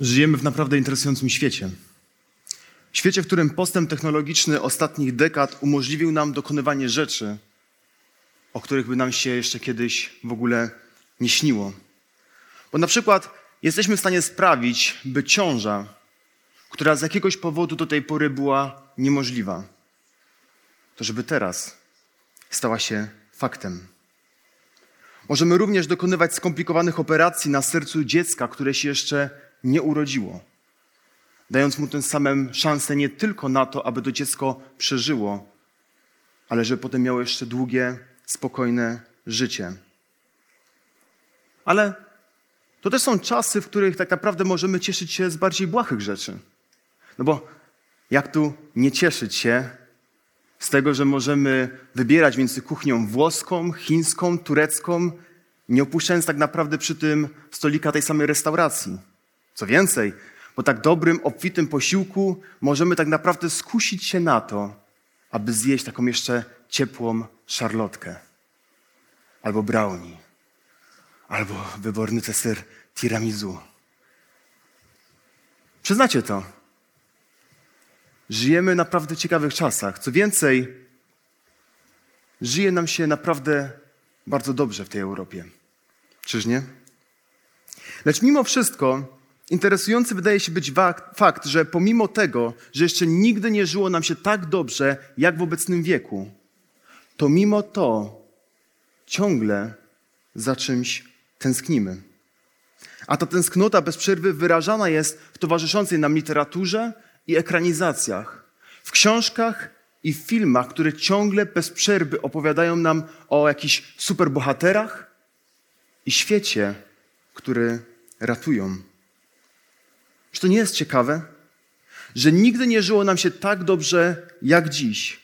Żyjemy w naprawdę interesującym świecie. Świecie, w którym postęp technologiczny ostatnich dekad umożliwił nam dokonywanie rzeczy, o których by nam się jeszcze kiedyś w ogóle nie śniło. Bo na przykład jesteśmy w stanie sprawić, by ciąża, która z jakiegoś powodu do tej pory była niemożliwa, to żeby teraz stała się faktem. Możemy również dokonywać skomplikowanych operacji na sercu dziecka, które się jeszcze nie urodziło, dając mu tym samym szansę nie tylko na to, aby to dziecko przeżyło, ale żeby potem miało jeszcze długie, spokojne życie. Ale to też są czasy, w których tak naprawdę możemy cieszyć się z bardziej błahych rzeczy. No bo jak tu nie cieszyć się z tego, że możemy wybierać między kuchnią włoską, chińską, turecką, nie opuszczając tak naprawdę przy tym stolika tej samej restauracji. Co więcej, po tak dobrym, obfitym posiłku możemy tak naprawdę skusić się na to, aby zjeść taką jeszcze ciepłą szarlotkę, albo brownie, albo wyborny deser tiramisu. Przyznacie to. Żyjemy naprawdę w ciekawych czasach. Co więcej, żyje nam się naprawdę bardzo dobrze w tej Europie. Czyż nie? Lecz mimo wszystko interesujący wydaje się być fakt, że pomimo tego, że jeszcze nigdy nie żyło nam się tak dobrze jak w obecnym wieku, to mimo to ciągle za czymś tęsknimy. A ta tęsknota bez przerwy wyrażana jest w towarzyszącej nam literaturze i ekranizacjach, w książkach i filmach, które ciągle bez przerwy opowiadają nam o jakichś superbohaterach i świecie, który ratują. Czy to nie jest ciekawe? Że nigdy nie żyło nam się tak dobrze jak dziś,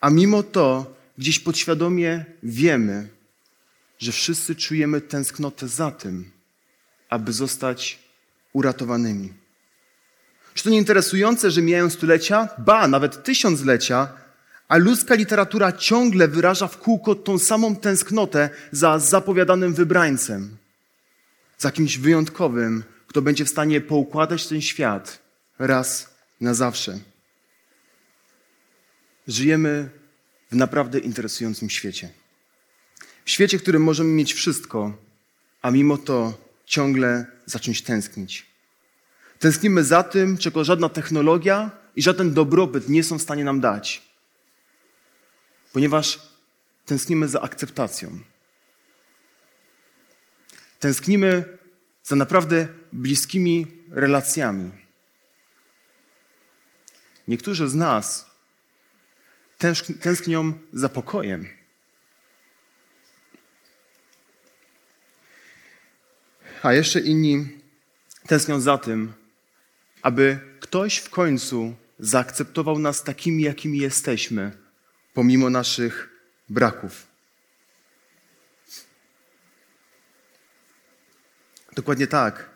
a mimo to gdzieś podświadomie wiemy, że wszyscy czujemy tęsknotę za tym, aby zostać uratowanymi. Czy to nie interesujące, że mijają stulecia, ba, nawet tysiąclecia, a ludzka literatura ciągle wyraża w kółko tą samą tęsknotę za zapowiadanym wybrańcem, za kimś wyjątkowym, kto będzie w stanie poukładać ten świat raz na zawsze. Żyjemy w naprawdę interesującym świecie. W świecie, w którym możemy mieć wszystko, a mimo to ciągle zacząć tęsknić. Tęsknimy za tym, czego żadna technologia i żaden dobrobyt nie są w stanie nam dać. Ponieważ tęsknimy za akceptacją. Tęsknimy za naprawdę bliskimi relacjami. Niektórzy z nas tęsknią za pokojem. A jeszcze inni tęsknią za tym, aby ktoś w końcu zaakceptował nas takimi, jakimi jesteśmy, pomimo naszych braków. Dokładnie tak,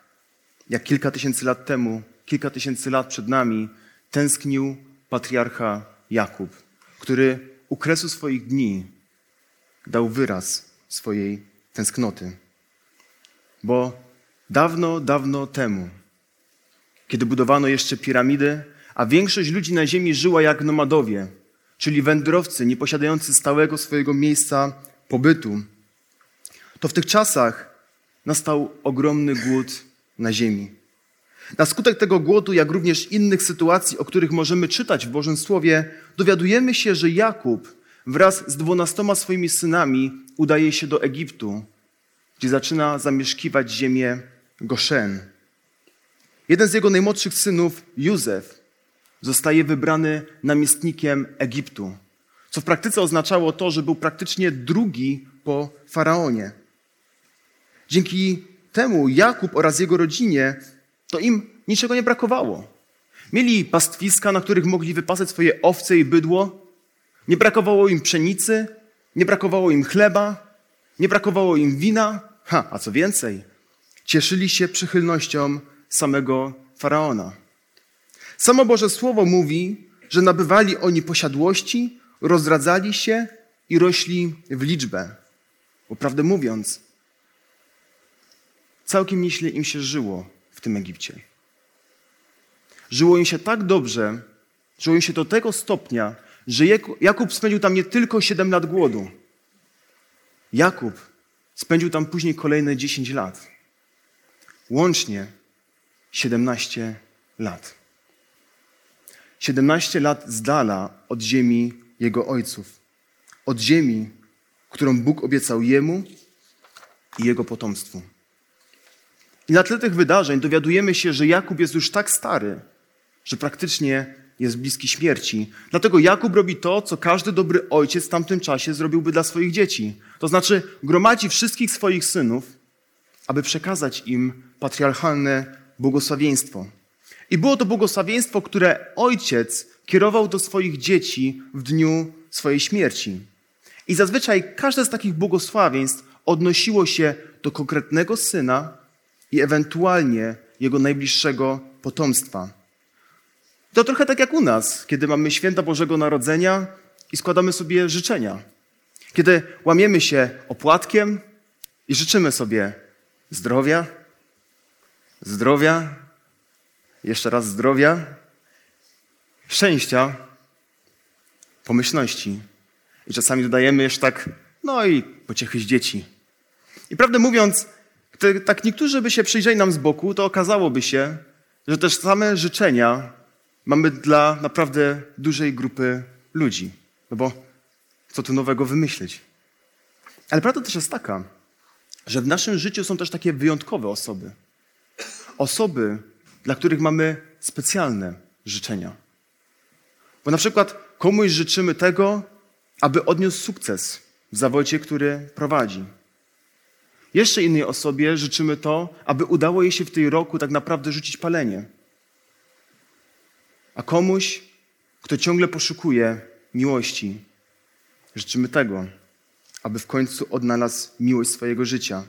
jak kilka tysięcy lat temu, kilka tysięcy lat przed nami, tęsknił patriarcha Jakub, który u kresu swoich dni dał wyraz swojej tęsknoty. Bo dawno, dawno temu, kiedy budowano jeszcze piramidy, a większość ludzi na ziemi żyła jak nomadowie, czyli wędrowcy nieposiadający stałego swojego miejsca pobytu, to w tych czasach nastał ogromny głód na ziemi. Na skutek tego głodu, jak również innych sytuacji, o których możemy czytać w Bożym Słowie, dowiadujemy się, że Jakub wraz z dwunastoma swoimi synami udaje się do Egiptu, gdzie zaczyna zamieszkiwać ziemię Goszen. Jeden z jego najmłodszych synów, Józef, zostaje wybrany namiestnikiem Egiptu, co w praktyce oznaczało to, że był praktycznie drugi po faraonie. Dzięki temu Jakub oraz jego rodzinie to im niczego nie brakowało. Mieli pastwiska, na których mogli wypasać swoje owce i bydło. Nie brakowało im pszenicy, nie brakowało im chleba, nie brakowało im wina. Ha, a co więcej, cieszyli się przychylnością samego faraona. Samo Boże Słowo mówi, że nabywali oni posiadłości, rozradzali się i rośli w liczbę. Bo prawdę mówiąc, całkiem nieźle im się żyło w tym Egipcie. Żyło im się tak dobrze, żyło im się do tego stopnia, że Jakub spędził tam nie tylko 7 lat głodu. Jakub spędził tam później kolejne 10 lat. Łącznie 17 lat. 17 lat z dala od ziemi jego ojców. Od ziemi, którą Bóg obiecał jemu i jego potomstwu. I na tle tych wydarzeń dowiadujemy się, że Jakub jest już tak stary, że praktycznie jest bliski śmierci. Dlatego Jakub robi to, co każdy dobry ojciec w tamtym czasie zrobiłby dla swoich dzieci. To znaczy gromadzi wszystkich swoich synów, aby przekazać im patriarchalne błogosławieństwo. I było to błogosławieństwo, które ojciec kierował do swoich dzieci w dniu swojej śmierci. I zazwyczaj każde z takich błogosławieństw odnosiło się do konkretnego syna i ewentualnie jego najbliższego potomstwa. To trochę tak jak u nas, kiedy mamy święta Bożego Narodzenia i składamy sobie życzenia. Kiedy łamiemy się opłatkiem i życzymy sobie zdrowia, zdrowia, jeszcze raz zdrowia, szczęścia, pomyślności. I czasami dodajemy jeszcze tak, no i pociechy z dzieci. I prawdę mówiąc, gdy tak niektórzy by się przyjrzeli nam z boku, to okazałoby się, że też same życzenia mamy dla naprawdę dużej grupy ludzi. No bo co tu nowego wymyślić? Ale prawda też jest taka, że w naszym życiu są też takie wyjątkowe osoby. Osoby, dla których mamy specjalne życzenia. Bo na przykład komuś życzymy tego, aby odniósł sukces w zawodzie, który prowadzi. Jeszcze innej osobie życzymy to, aby udało jej się w tej roku tak naprawdę rzucić palenie. A komuś, kto ciągle poszukuje miłości, życzymy tego, aby w końcu odnalazł miłość swojego życia.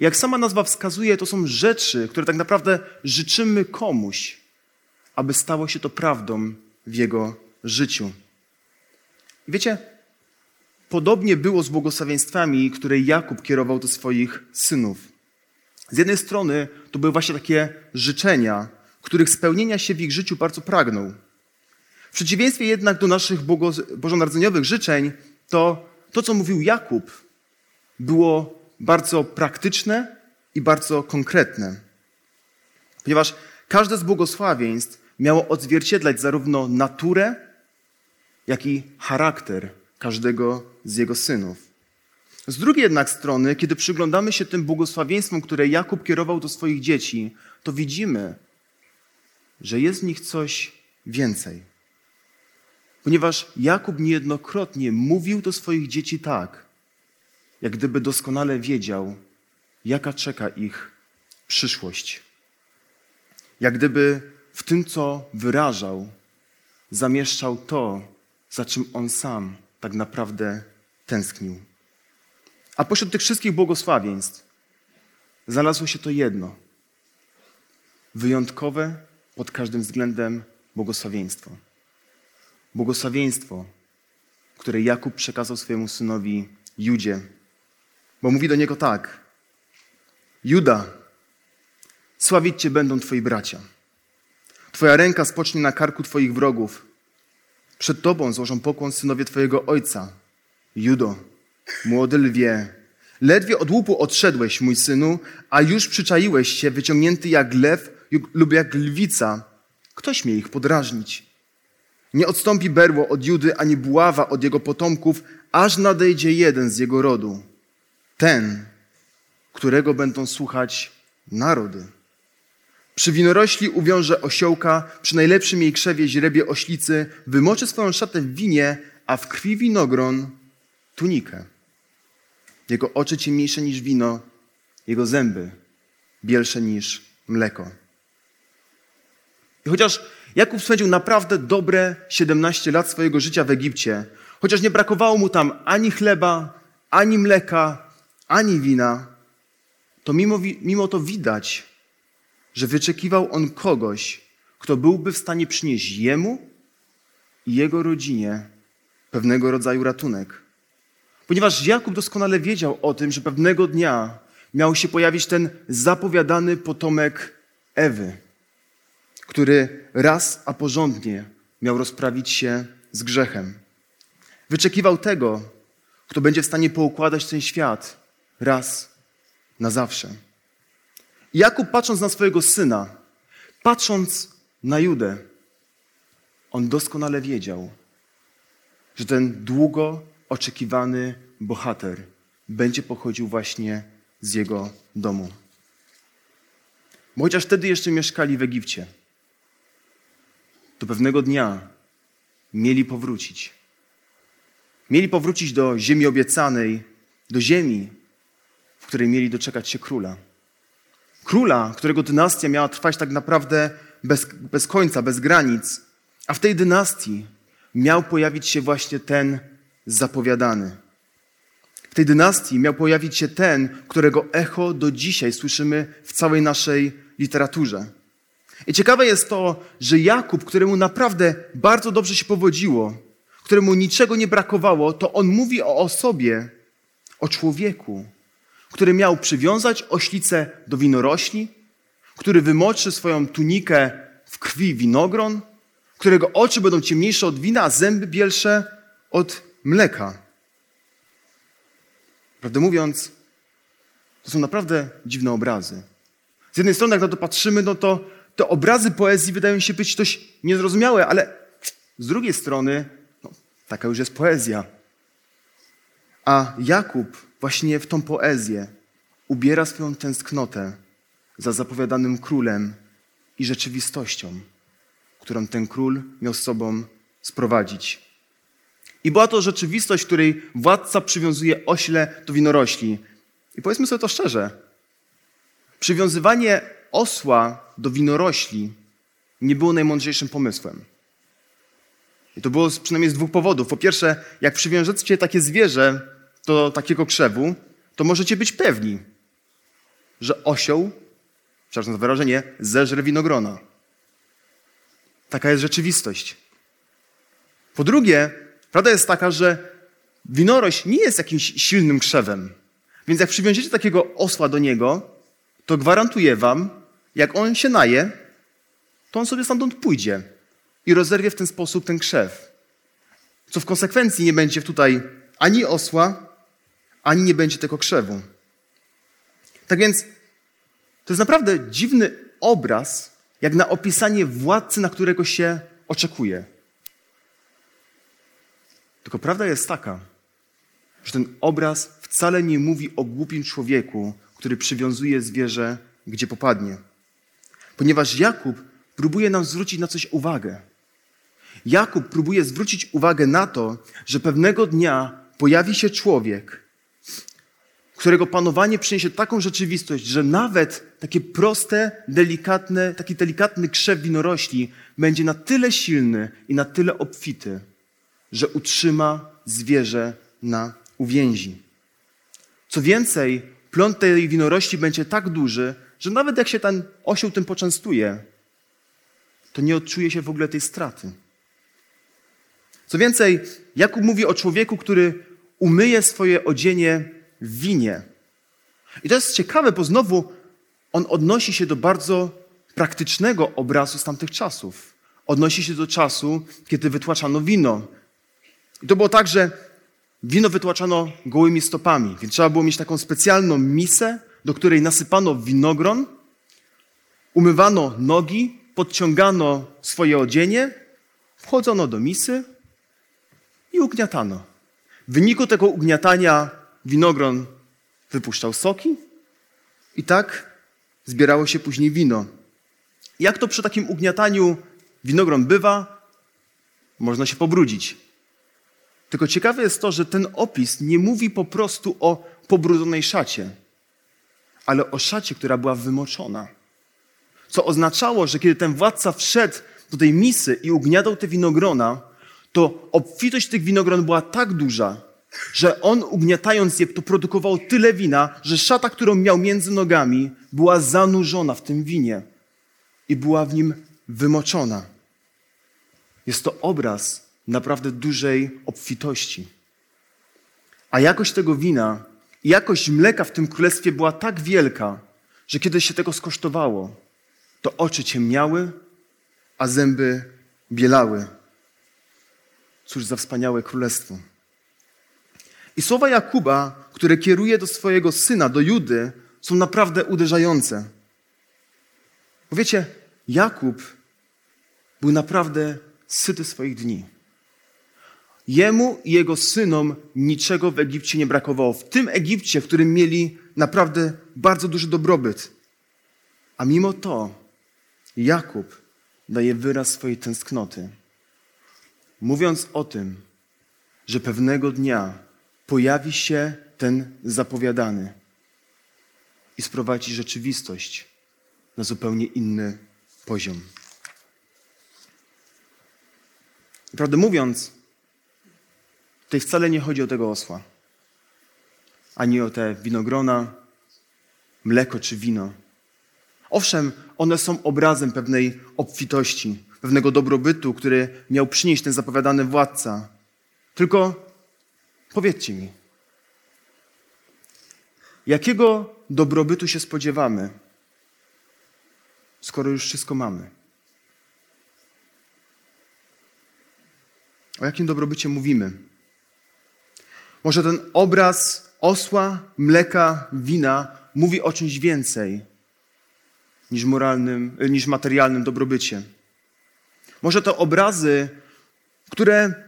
Jak sama nazwa wskazuje, to są rzeczy, które tak naprawdę życzymy komuś, aby stało się to prawdą w jego życiu. I wiecie, podobnie było z błogosławieństwami, które Jakub kierował do swoich synów. Z jednej strony to były właśnie takie życzenia, których spełnienia się w ich życiu bardzo pragnął. W przeciwieństwie jednak do naszych bożonarodzeniowych życzeń, to to, co mówił Jakub, było bardzo praktyczne i bardzo konkretne. Ponieważ każde z błogosławieństw miało odzwierciedlać zarówno naturę, jak i charakter każdego z jego synów. Z drugiej jednak strony, kiedy przyglądamy się tym błogosławieństwom, które Jakub kierował do swoich dzieci, to widzimy, że jest w nich coś więcej. Ponieważ Jakub niejednokrotnie mówił do swoich dzieci tak, jak gdyby doskonale wiedział, jaka czeka ich przyszłość. Jak gdyby w tym, co wyrażał, zamieszczał to, za czym on sam tak naprawdę tęsknił. A pośród tych wszystkich błogosławieństw znalazło się to jedno. Wyjątkowe pod każdym względem błogosławieństwo. Błogosławieństwo, które Jakub przekazał swojemu synowi Judzie. Bo mówi do niego tak: Juda, sławić Cię będą Twoi bracia. Twoja ręka spocznie na karku Twoich wrogów. Przed Tobą złożą pokłon synowie Twojego ojca. Judo, młody lwie, ledwie od łupu odszedłeś, mój synu, a już przyczaiłeś się, wyciągnięty jak lew lub jak lwica. Ktoś mnie ich podrażnić. Nie odstąpi berło od Judy, ani buława od jego potomków, aż nadejdzie jeden z jego rodu. Ten, którego będą słuchać narody. Przy winorośli uwiąże osiołka, przy najlepszym jej krzewie źrebie oślicy, wymoczy swoją szatę w winie, a w krwi winogron tunikę. Jego oczy ciemniejsze niż wino, jego zęby bielsze niż mleko. I chociaż Jakub spędził naprawdę dobre 17 lat swojego życia w Egipcie, chociaż nie brakowało mu tam ani chleba, ani mleka, ani wina, to mimo, mimo to widać, że wyczekiwał on kogoś, kto byłby w stanie przynieść jemu i jego rodzinie pewnego rodzaju ratunek. Ponieważ Jakub doskonale wiedział o tym, że pewnego dnia miał się pojawić ten zapowiadany potomek Ewy, który raz a porządnie miał rozprawić się z grzechem. Wyczekiwał tego, kto będzie w stanie poukładać ten świat raz na zawsze. Jakub, patrząc na swojego syna, patrząc na Judę, on doskonale wiedział, że ten długo oczekiwany bohater będzie pochodził właśnie z jego domu. Bo chociaż wtedy jeszcze mieszkali w Egipcie, to pewnego dnia mieli powrócić. Mieli powrócić do ziemi obiecanej, do ziemi, w której mieli doczekać się króla. Króla, którego dynastia miała trwać tak naprawdę bez, bez końca, bez granic. A w tej dynastii miał pojawić się właśnie ten zapowiadany. W tej dynastii miał pojawić się ten, którego echo do dzisiaj słyszymy w całej naszej literaturze. I ciekawe jest to, że Jakub, któremu naprawdę bardzo dobrze się powodziło, któremu niczego nie brakowało, to on mówi o osobie, o człowieku, który miał przywiązać oślicę do winorośli, który wymoczy swoją tunikę w krwi winogron, którego oczy będą ciemniejsze od wina, a zęby bielsze od mleka. Prawdę mówiąc, to są naprawdę dziwne obrazy. Z jednej strony, jak na to patrzymy, no to te obrazy poezji wydają się być dość niezrozumiałe, ale z drugiej strony, no, taka już jest poezja. A Jakub właśnie w tą poezję ubiera swoją tęsknotę za zapowiadanym królem i rzeczywistością, którą ten król miał z sobą sprowadzić. I była to rzeczywistość, której władca przywiązuje ośle do winorośli. I powiedzmy sobie to szczerze. Przywiązywanie osła do winorośli nie było najmądrzejszym pomysłem. I to było przynajmniej z dwóch powodów. Po pierwsze, jak przywiążecie takie zwierzę do takiego krzewu, to możecie być pewni, że osioł, przepraszam za wyrażenie, zeżre winogrona. Taka jest rzeczywistość. Po drugie, prawda jest taka, że winorość nie jest jakimś silnym krzewem. Więc jak przywiążecie takiego osła do niego, to gwarantuję wam, jak on się naje, to on sobie stamtąd pójdzie i rozerwie w ten sposób ten krzew. Co w konsekwencji nie będzie tutaj ani osła, ani nie będzie tego krzewu. Tak więc to jest naprawdę dziwny obraz, jak na opisanie władcy, na którego się oczekuje. Tylko prawda jest taka, że ten obraz wcale nie mówi o głupim człowieku, który przywiązuje zwierzę, gdzie popadnie. Ponieważ Jakub próbuje nam zwrócić na coś uwagę. Jakub próbuje zwrócić uwagę na to, że pewnego dnia pojawi się człowiek, którego panowanie przyniesie taką rzeczywistość, że nawet takie proste, delikatne, taki delikatny krzew winorośli będzie na tyle silny i na tyle obfity, że utrzyma zwierzę na uwięzi. Co więcej, plon tej winorośli będzie tak duży, że nawet jak się ten osioł tym poczęstuje, to nie odczuje się w ogóle tej straty. Co więcej, Jakub mówi o człowieku, który umyje swoje odzienie winie. I to jest ciekawe, bo znowu on odnosi się do bardzo praktycznego obrazu z tamtych czasów. Odnosi się do czasu, kiedy wytłaczano wino. I to było tak, że wino wytłaczano gołymi stopami, więc trzeba było mieć taką specjalną misę, do której nasypano winogron, umywano nogi, podciągano swoje odzienie, wchodzono do misy i ugniatano. W wyniku tego ugniatania winogron wypuszczał soki i tak zbierało się później wino. Jak to przy takim ugniataniu winogron bywa? Można się pobrudzić. Tylko ciekawe jest to, że ten opis nie mówi po prostu o pobrudzonej szacie, ale o szacie, która była wymoczona. Co oznaczało, że kiedy ten władca wszedł do tej misy i ugniadał te winogrona, to obfitość tych winogron była tak duża, że on ugniatając je, to produkował tyle wina, że szata, którą miał między nogami, była zanurzona w tym winie i była w nim wymoczona. Jest to obraz naprawdę dużej obfitości. A jakość tego wina i jakość mleka w tym królestwie była tak wielka, że kiedy się tego skosztowało, to oczy ciemniały, a zęby bielały. Cóż za wspaniałe królestwo. I słowa Jakuba, które kieruje do swojego syna, do Judy, są naprawdę uderzające. Bo wiecie, Jakub był naprawdę syty swoich dni. Jemu i jego synom niczego w Egipcie nie brakowało. W tym Egipcie, w którym mieli naprawdę bardzo duży dobrobyt. A mimo to Jakub daje wyraz swojej tęsknoty, mówiąc o tym, że pewnego dnia pojawi się ten zapowiadany i sprowadzi rzeczywistość na zupełnie inny poziom. Prawdę mówiąc, tutaj wcale nie chodzi o tego osła, ani o te winogrona, mleko czy wino. Owszem, one są obrazem pewnej obfitości, pewnego dobrobytu, który miał przynieść ten zapowiadany władca. Tylko powiedzcie mi, jakiego dobrobytu się spodziewamy, skoro już wszystko mamy? O jakim dobrobycie mówimy? Może ten obraz osła, mleka, wina mówi o czymś więcej niż moralnym, niż materialnym dobrobycie. Może to obrazy, które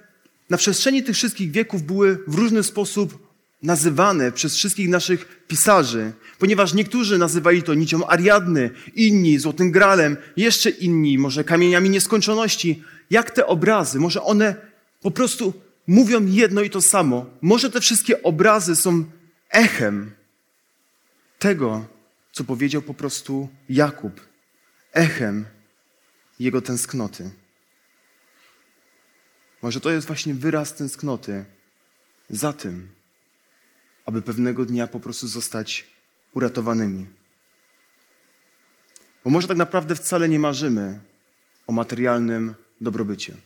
na przestrzeni tych wszystkich wieków były w różny sposób nazywane przez wszystkich naszych pisarzy, ponieważ niektórzy nazywali to nicią Ariadny, inni złotym gralem, jeszcze inni może kamieniami nieskończoności. Jak te obrazy, może one po prostu mówią jedno i to samo. Może te wszystkie obrazy są echem tego, co powiedział po prostu Jakub, echem jego tęsknoty. Może to jest właśnie wyraz tęsknoty za tym, aby pewnego dnia po prostu zostać uratowanymi. Bo może tak naprawdę wcale nie marzymy o materialnym dobrobycie.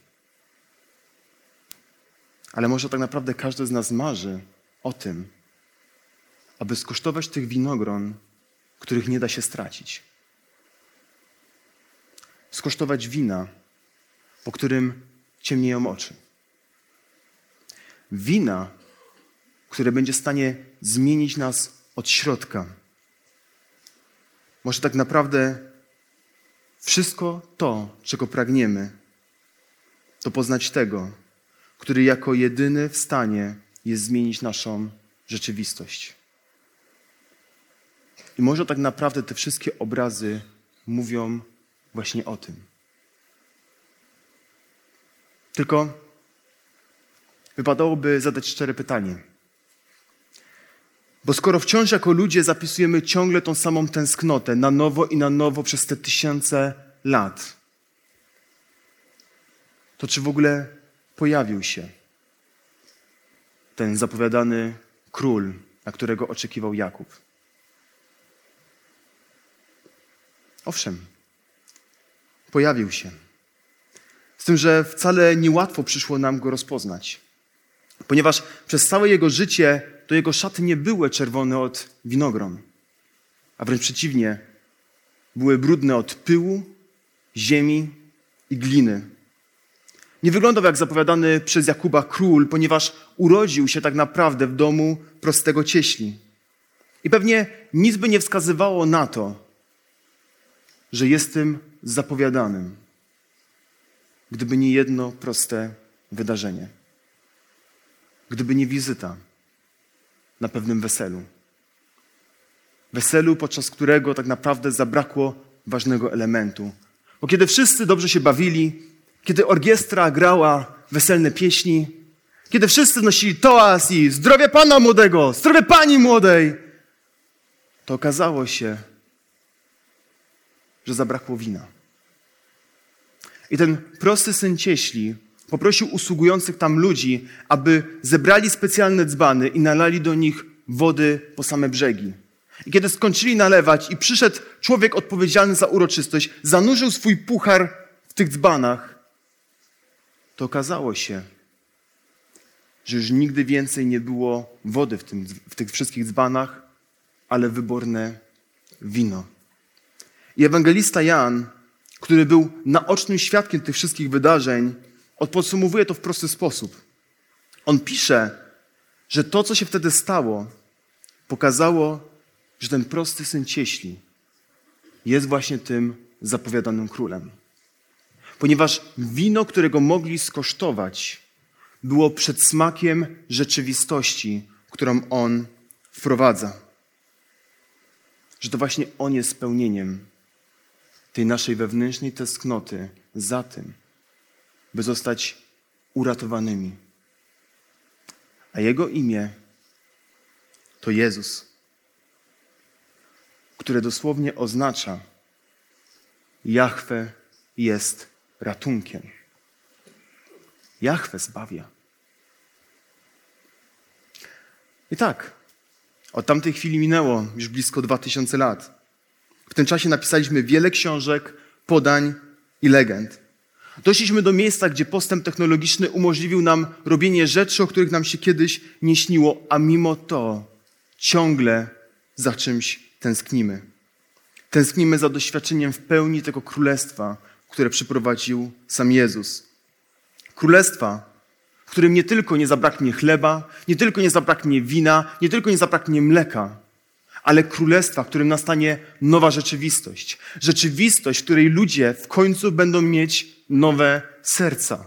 Ale może tak naprawdę każdy z nas marzy o tym, aby skosztować tych winogron, których nie da się stracić. Skosztować wina, po którym ciemnieją oczy. Wina, które będzie w stanie zmienić nas od środka. Może tak naprawdę wszystko to, czego pragniemy, to poznać tego, który jako jedyny w stanie jest zmienić naszą rzeczywistość. I może tak naprawdę te wszystkie obrazy mówią właśnie o tym. Tylko wypadałoby zadać szczere pytanie. Bo skoro wciąż jako ludzie zapisujemy ciągle tą samą tęsknotę na nowo i na nowo przez te tysiące lat, to czy w ogóle pojawił się ten zapowiadany król, na którego oczekiwał Jakub? Owszem, pojawił się. Z tym, że wcale niełatwo przyszło nam go rozpoznać, ponieważ przez całe jego życie to jego szaty nie były czerwone od winogron, a wręcz przeciwnie, były brudne od pyłu, ziemi i gliny. Nie wyglądał jak zapowiadany przez Jakuba król, ponieważ urodził się tak naprawdę w domu prostego cieśli. I pewnie nic by nie wskazywało na to, że jestem zapowiadanym, gdyby nie jedno proste wydarzenie. Gdyby nie wizyta na pewnym weselu. Weselu, podczas którego tak naprawdę zabrakło ważnego elementu. Bo kiedy wszyscy dobrze się bawili, kiedy orkiestra grała weselne pieśni, kiedy wszyscy nosili toas i zdrowie pana młodego, zdrowie pani młodej, to okazało się, że zabrakło wina. I ten prosty syn cieśli poprosił usługujących tam ludzi, aby zebrali specjalne dzbany i nalali do nich wody po same brzegi. I kiedy skończyli nalewać i przyszedł człowiek odpowiedzialny za uroczystość, zanurzył swój puchar w tych dzbanach, to okazało się, że już nigdy więcej nie było wody w, tym, w tych wszystkich dzbanach, ale wyborne wino. I ewangelista Jan, który był naocznym świadkiem tych wszystkich wydarzeń, odpodsumowuje to w prosty sposób. On pisze, że to, co się wtedy stało, pokazało, że ten prosty syn cieśli jest właśnie tym zapowiadanym królem. Ponieważ wino, którego mogli skosztować, było przedsmakiem rzeczywistości, którą on wprowadza. Że to właśnie on jest spełnieniem tej naszej wewnętrznej tęsknoty za tym, by zostać uratowanymi. A jego imię to Jezus, które dosłownie oznacza Jahwe jest ratunkiem. Jahwe zbawia. I tak, od tamtej chwili minęło już blisko dwa tysiące lat. W tym czasie napisaliśmy wiele książek, podań i legend. Doszliśmy do miejsca, gdzie postęp technologiczny umożliwił nam robienie rzeczy, o których nam się kiedyś nie śniło, a mimo to ciągle za czymś tęsknimy. Tęsknimy za doświadczeniem w pełni tego królestwa, które przyprowadził sam Jezus. Królestwa, w którym nie tylko nie zabraknie chleba, nie tylko nie zabraknie wina, nie tylko nie zabraknie mleka, ale królestwa, w którym nastanie nowa rzeczywistość. Rzeczywistość, w której ludzie w końcu będą mieć nowe serca.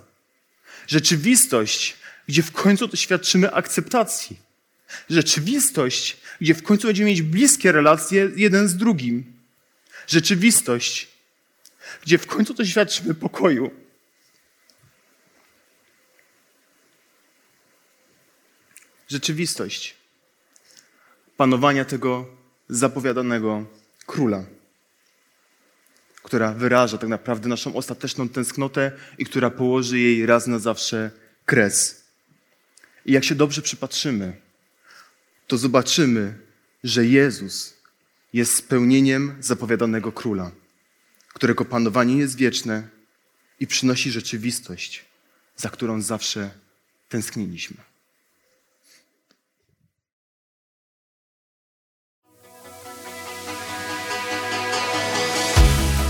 Rzeczywistość, gdzie w końcu doświadczymy akceptacji. Rzeczywistość, gdzie w końcu będziemy mieć bliskie relacje jeden z drugim. Rzeczywistość, gdzie w końcu doświadczymy pokoju. Rzeczywistość, panowania tego zapowiadanego króla, która wyraża tak naprawdę naszą ostateczną tęsknotę i która położy jej raz na zawsze kres. I jak się dobrze przypatrzymy, to zobaczymy, że Jezus jest spełnieniem zapowiadanego króla, którego panowanie jest wieczne i przynosi rzeczywistość, za którą zawsze tęskniliśmy.